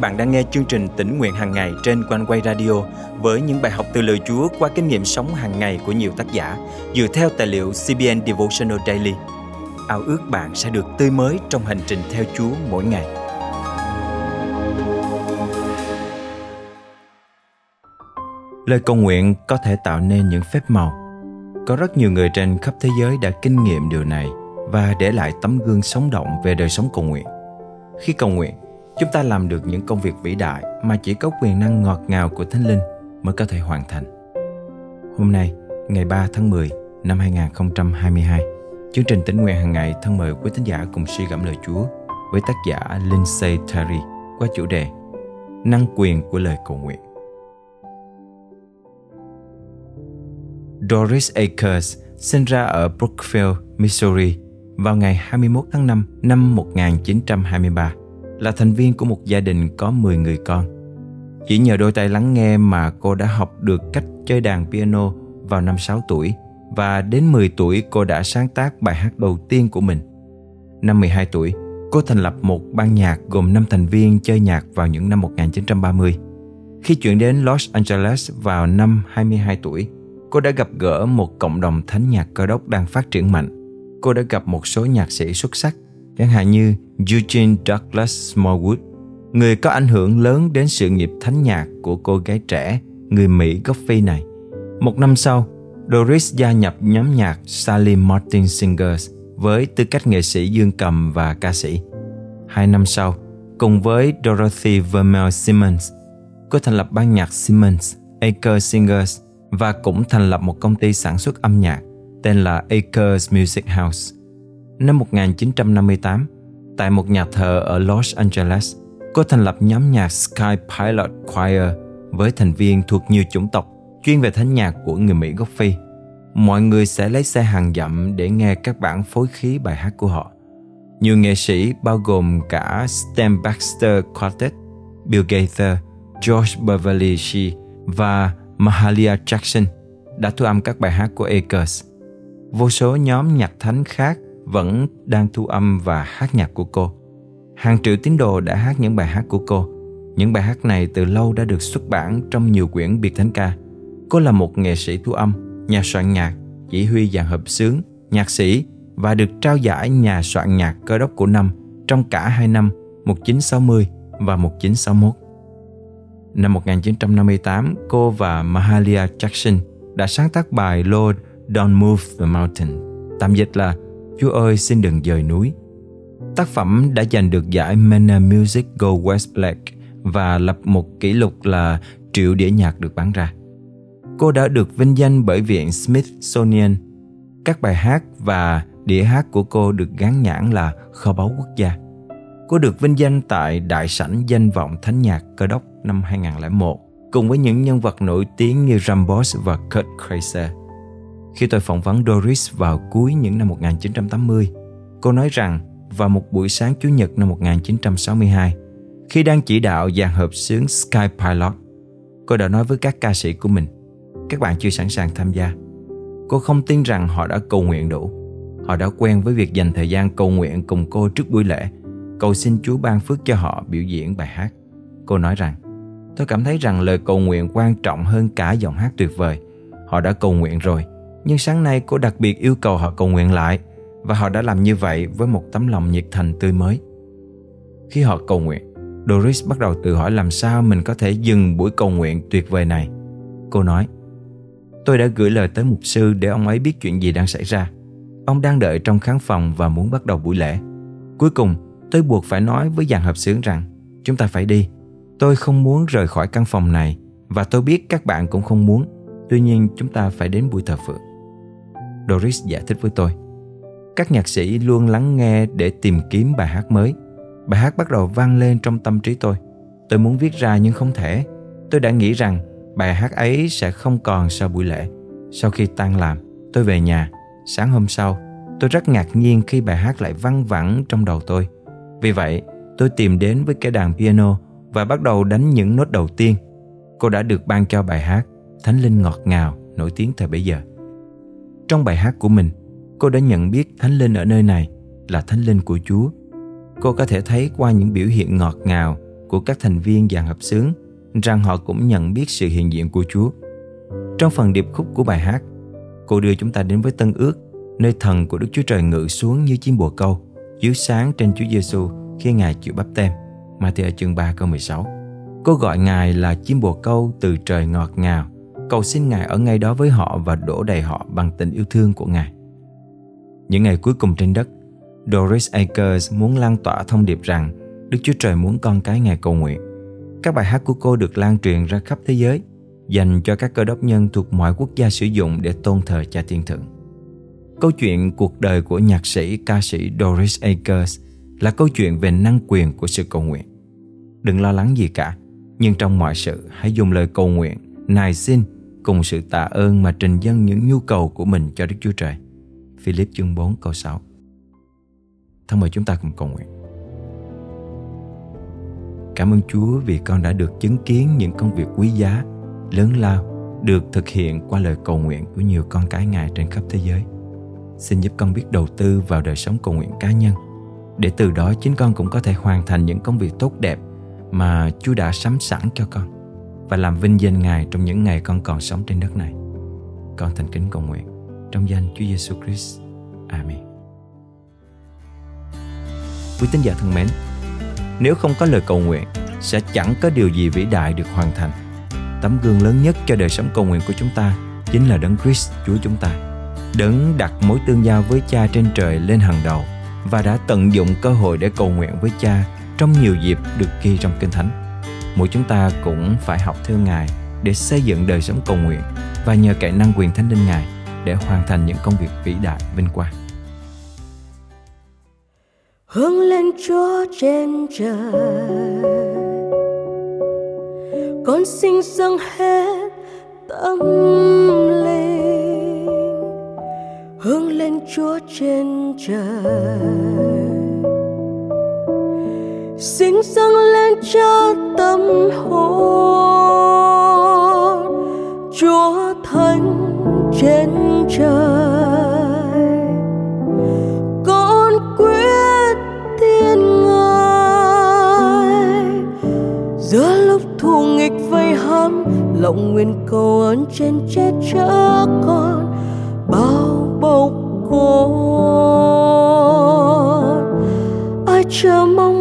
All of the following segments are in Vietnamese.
bạn đang nghe chương trình tỉnh nguyện hàng ngày trên quanh quay radio với những bài học từ lời Chúa qua kinh nghiệm sống hàng ngày của nhiều tác giả dựa theo tài liệu CBN Devotional Daily. Ao ước bạn sẽ được tươi mới trong hành trình theo Chúa mỗi ngày. Lời cầu nguyện có thể tạo nên những phép màu. Có rất nhiều người trên khắp thế giới đã kinh nghiệm điều này và để lại tấm gương sống động về đời sống cầu nguyện. Khi cầu nguyện, chúng ta làm được những công việc vĩ đại mà chỉ có quyền năng ngọt ngào của Thánh Linh mới có thể hoàn thành. Hôm nay, ngày 3 tháng 10 năm 2022, chương trình tĩnh nguyện hàng ngày thân mời quý thính giả cùng suy gẫm lời Chúa với tác giả Lindsay Terry qua chủ đề Năng quyền của lời cầu nguyện. Doris Akers sinh ra ở Brookfield, Missouri vào ngày 21 tháng 5 năm 1923 là thành viên của một gia đình có 10 người con. Chỉ nhờ đôi tay lắng nghe mà cô đã học được cách chơi đàn piano vào năm 6 tuổi và đến 10 tuổi cô đã sáng tác bài hát đầu tiên của mình. Năm 12 tuổi, cô thành lập một ban nhạc gồm 5 thành viên chơi nhạc vào những năm 1930. Khi chuyển đến Los Angeles vào năm 22 tuổi, cô đã gặp gỡ một cộng đồng thánh nhạc cơ đốc đang phát triển mạnh. Cô đã gặp một số nhạc sĩ xuất sắc chẳng hạn như Eugene Douglas Smallwood, người có ảnh hưởng lớn đến sự nghiệp thánh nhạc của cô gái trẻ người Mỹ gốc Phi này. Một năm sau, Doris gia nhập nhóm nhạc Sally Martin Singers với tư cách nghệ sĩ dương cầm và ca sĩ. Hai năm sau, cùng với Dorothy Vermeil Simmons, cô thành lập ban nhạc Simmons Acres Singers và cũng thành lập một công ty sản xuất âm nhạc tên là Acres Music House. Năm 1958, tại một nhà thờ ở Los Angeles, cô thành lập nhóm nhạc Sky Pilot Choir với thành viên thuộc nhiều chủng tộc chuyên về thánh nhạc của người Mỹ gốc Phi. Mọi người sẽ lấy xe hàng dặm để nghe các bản phối khí bài hát của họ. Nhiều nghệ sĩ bao gồm cả Stan Baxter Quartet, Bill Gaither, George Beverly Shee và Mahalia Jackson đã thu âm các bài hát của Akers. Vô số nhóm nhạc thánh khác vẫn đang thu âm và hát nhạc của cô. Hàng triệu tín đồ đã hát những bài hát của cô. Những bài hát này từ lâu đã được xuất bản trong nhiều quyển biệt thánh ca. Cô là một nghệ sĩ thu âm, nhà soạn nhạc, chỉ huy dàn hợp xướng, nhạc sĩ và được trao giải nhà soạn nhạc cơ đốc của năm trong cả hai năm 1960 và 1961. Năm 1958, cô và Mahalia Jackson đã sáng tác bài Lord Don't Move the Mountain, tạm dịch là Chúa ơi, xin đừng dời núi. Tác phẩm đã giành được giải Mena Music Go West Black và lập một kỷ lục là triệu đĩa nhạc được bán ra. Cô đã được vinh danh bởi viện Smithsonian. Các bài hát và đĩa hát của cô được gán nhãn là kho báu quốc gia. Cô được vinh danh tại Đại sảnh danh vọng thánh nhạc cơ đốc năm 2001 cùng với những nhân vật nổi tiếng như Rambos và Kurt Kreiser. Khi tôi phỏng vấn Doris vào cuối những năm 1980, cô nói rằng vào một buổi sáng Chủ nhật năm 1962, khi đang chỉ đạo dàn hợp xướng Sky Pilot, cô đã nói với các ca sĩ của mình, các bạn chưa sẵn sàng tham gia. Cô không tin rằng họ đã cầu nguyện đủ. Họ đã quen với việc dành thời gian cầu nguyện cùng cô trước buổi lễ, cầu xin Chúa ban phước cho họ biểu diễn bài hát. Cô nói rằng, tôi cảm thấy rằng lời cầu nguyện quan trọng hơn cả giọng hát tuyệt vời. Họ đã cầu nguyện rồi, nhưng sáng nay cô đặc biệt yêu cầu họ cầu nguyện lại và họ đã làm như vậy với một tấm lòng nhiệt thành tươi mới. Khi họ cầu nguyện, Doris bắt đầu tự hỏi làm sao mình có thể dừng buổi cầu nguyện tuyệt vời này. Cô nói, tôi đã gửi lời tới mục sư để ông ấy biết chuyện gì đang xảy ra. Ông đang đợi trong khán phòng và muốn bắt đầu buổi lễ. Cuối cùng, tôi buộc phải nói với dàn hợp xướng rằng chúng ta phải đi. Tôi không muốn rời khỏi căn phòng này và tôi biết các bạn cũng không muốn. Tuy nhiên chúng ta phải đến buổi thờ phượng. Doris giải thích với tôi. Các nhạc sĩ luôn lắng nghe để tìm kiếm bài hát mới. Bài hát bắt đầu vang lên trong tâm trí tôi. Tôi muốn viết ra nhưng không thể. Tôi đã nghĩ rằng bài hát ấy sẽ không còn sau buổi lễ. Sau khi tan làm, tôi về nhà. Sáng hôm sau, tôi rất ngạc nhiên khi bài hát lại văng vẳng trong đầu tôi. Vì vậy, tôi tìm đến với cái đàn piano và bắt đầu đánh những nốt đầu tiên. Cô đã được ban cho bài hát Thánh Linh ngọt ngào nổi tiếng thời bấy giờ. Trong bài hát của mình, cô đã nhận biết Thánh Linh ở nơi này là Thánh Linh của Chúa. Cô có thể thấy qua những biểu hiện ngọt ngào của các thành viên dàn hợp xướng rằng họ cũng nhận biết sự hiện diện của Chúa. Trong phần điệp khúc của bài hát, cô đưa chúng ta đến với Tân Ước, nơi thần của Đức Chúa Trời ngự xuống như chim bồ câu, chiếu sáng trên Chúa Giêsu khi Ngài chịu bắp tem. Matthew chương 3 câu 16. Cô gọi Ngài là chim bồ câu từ trời ngọt ngào, cầu xin Ngài ở ngay đó với họ và đổ đầy họ bằng tình yêu thương của Ngài. Những ngày cuối cùng trên đất, Doris Akers muốn lan tỏa thông điệp rằng Đức Chúa Trời muốn con cái Ngài cầu nguyện. Các bài hát của cô được lan truyền ra khắp thế giới, dành cho các cơ đốc nhân thuộc mọi quốc gia sử dụng để tôn thờ cha thiên thượng. Câu chuyện cuộc đời của nhạc sĩ ca sĩ Doris Akers là câu chuyện về năng quyền của sự cầu nguyện. Đừng lo lắng gì cả, nhưng trong mọi sự hãy dùng lời cầu nguyện, nài xin cùng sự tạ ơn mà trình dâng những nhu cầu của mình cho Đức Chúa Trời. Philip chương 4 câu 6 Thân mời chúng ta cùng cầu nguyện. Cảm ơn Chúa vì con đã được chứng kiến những công việc quý giá, lớn lao được thực hiện qua lời cầu nguyện của nhiều con cái Ngài trên khắp thế giới. Xin giúp con biết đầu tư vào đời sống cầu nguyện cá nhân để từ đó chính con cũng có thể hoàn thành những công việc tốt đẹp mà Chúa đã sắm sẵn cho con và làm vinh danh Ngài trong những ngày con còn sống trên đất này. Con thành kính cầu nguyện trong danh Chúa Giêsu Christ. Amen. Quý tín giả thân mến, nếu không có lời cầu nguyện, sẽ chẳng có điều gì vĩ đại được hoàn thành. Tấm gương lớn nhất cho đời sống cầu nguyện của chúng ta chính là Đấng Christ Chúa chúng ta. Đấng đặt mối tương giao với Cha trên trời lên hàng đầu và đã tận dụng cơ hội để cầu nguyện với Cha trong nhiều dịp được ghi trong Kinh Thánh. Mỗi chúng ta cũng phải học theo Ngài để xây dựng đời sống cầu nguyện và nhờ cậy năng quyền Thánh Linh Ngài để hoàn thành những công việc vĩ đại vinh quang. Hướng lên Chúa trên trời. Con xin dâng hết tâm linh. Hướng lên Chúa trên trời xin dâng lên cha tâm hồn chúa thánh trên trời. Con quyết tin ngài. Giữa lúc thù nghịch vây hãm, lòng nguyện cầu ơn trên che chở con, bao bọc con. Ai chờ mong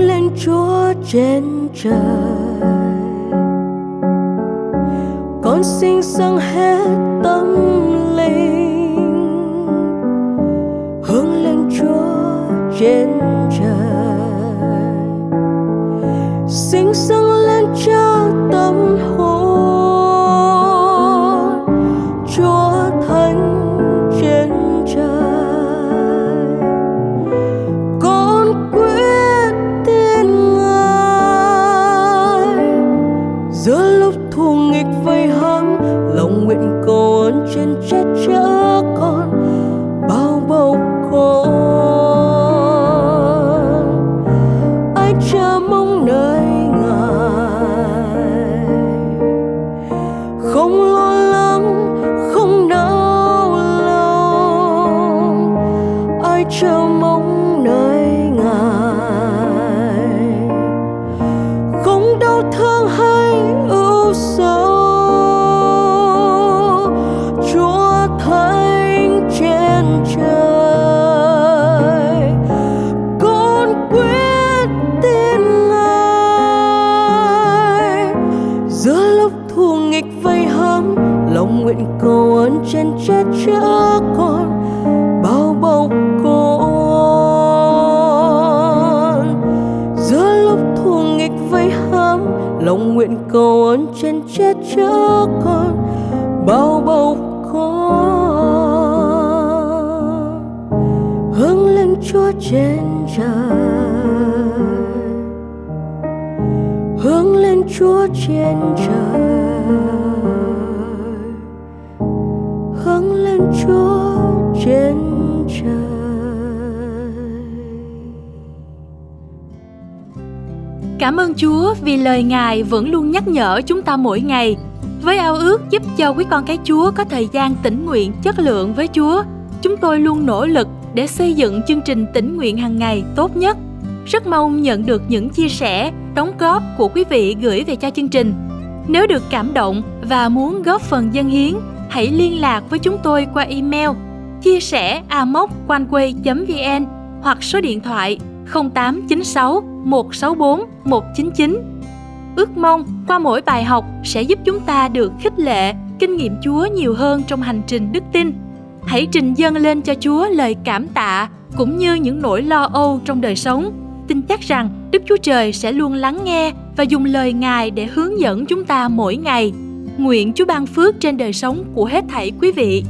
hướng lên Chúa trên trời. Con xin dâng hết tâm linh, hướng lên Chúa trên trời. Xin dâng chân chết cho con bao bọc con hướng lên chúa trên trời. Hướng lên chúa trên trời. Cảm ơn Chúa vì lời Ngài vẫn luôn nhắc nhở chúng ta mỗi ngày. Với ao ước giúp cho quý con cái Chúa có thời gian tĩnh nguyện chất lượng với Chúa, chúng tôi luôn nỗ lực để xây dựng chương trình tĩnh nguyện hàng ngày tốt nhất. Rất mong nhận được những chia sẻ, đóng góp của quý vị gửi về cho chương trình. Nếu được cảm động và muốn góp phần dân hiến hãy liên lạc với chúng tôi qua email chia sẻ amoconeway.vn hoặc số điện thoại 0896 164 199. Ước mong qua mỗi bài học sẽ giúp chúng ta được khích lệ, kinh nghiệm Chúa nhiều hơn trong hành trình đức tin. Hãy trình dâng lên cho Chúa lời cảm tạ cũng như những nỗi lo âu trong đời sống. Tin chắc rằng Đức Chúa Trời sẽ luôn lắng nghe và dùng lời Ngài để hướng dẫn chúng ta mỗi ngày nguyện Chúa ban phước trên đời sống của hết thảy quý vị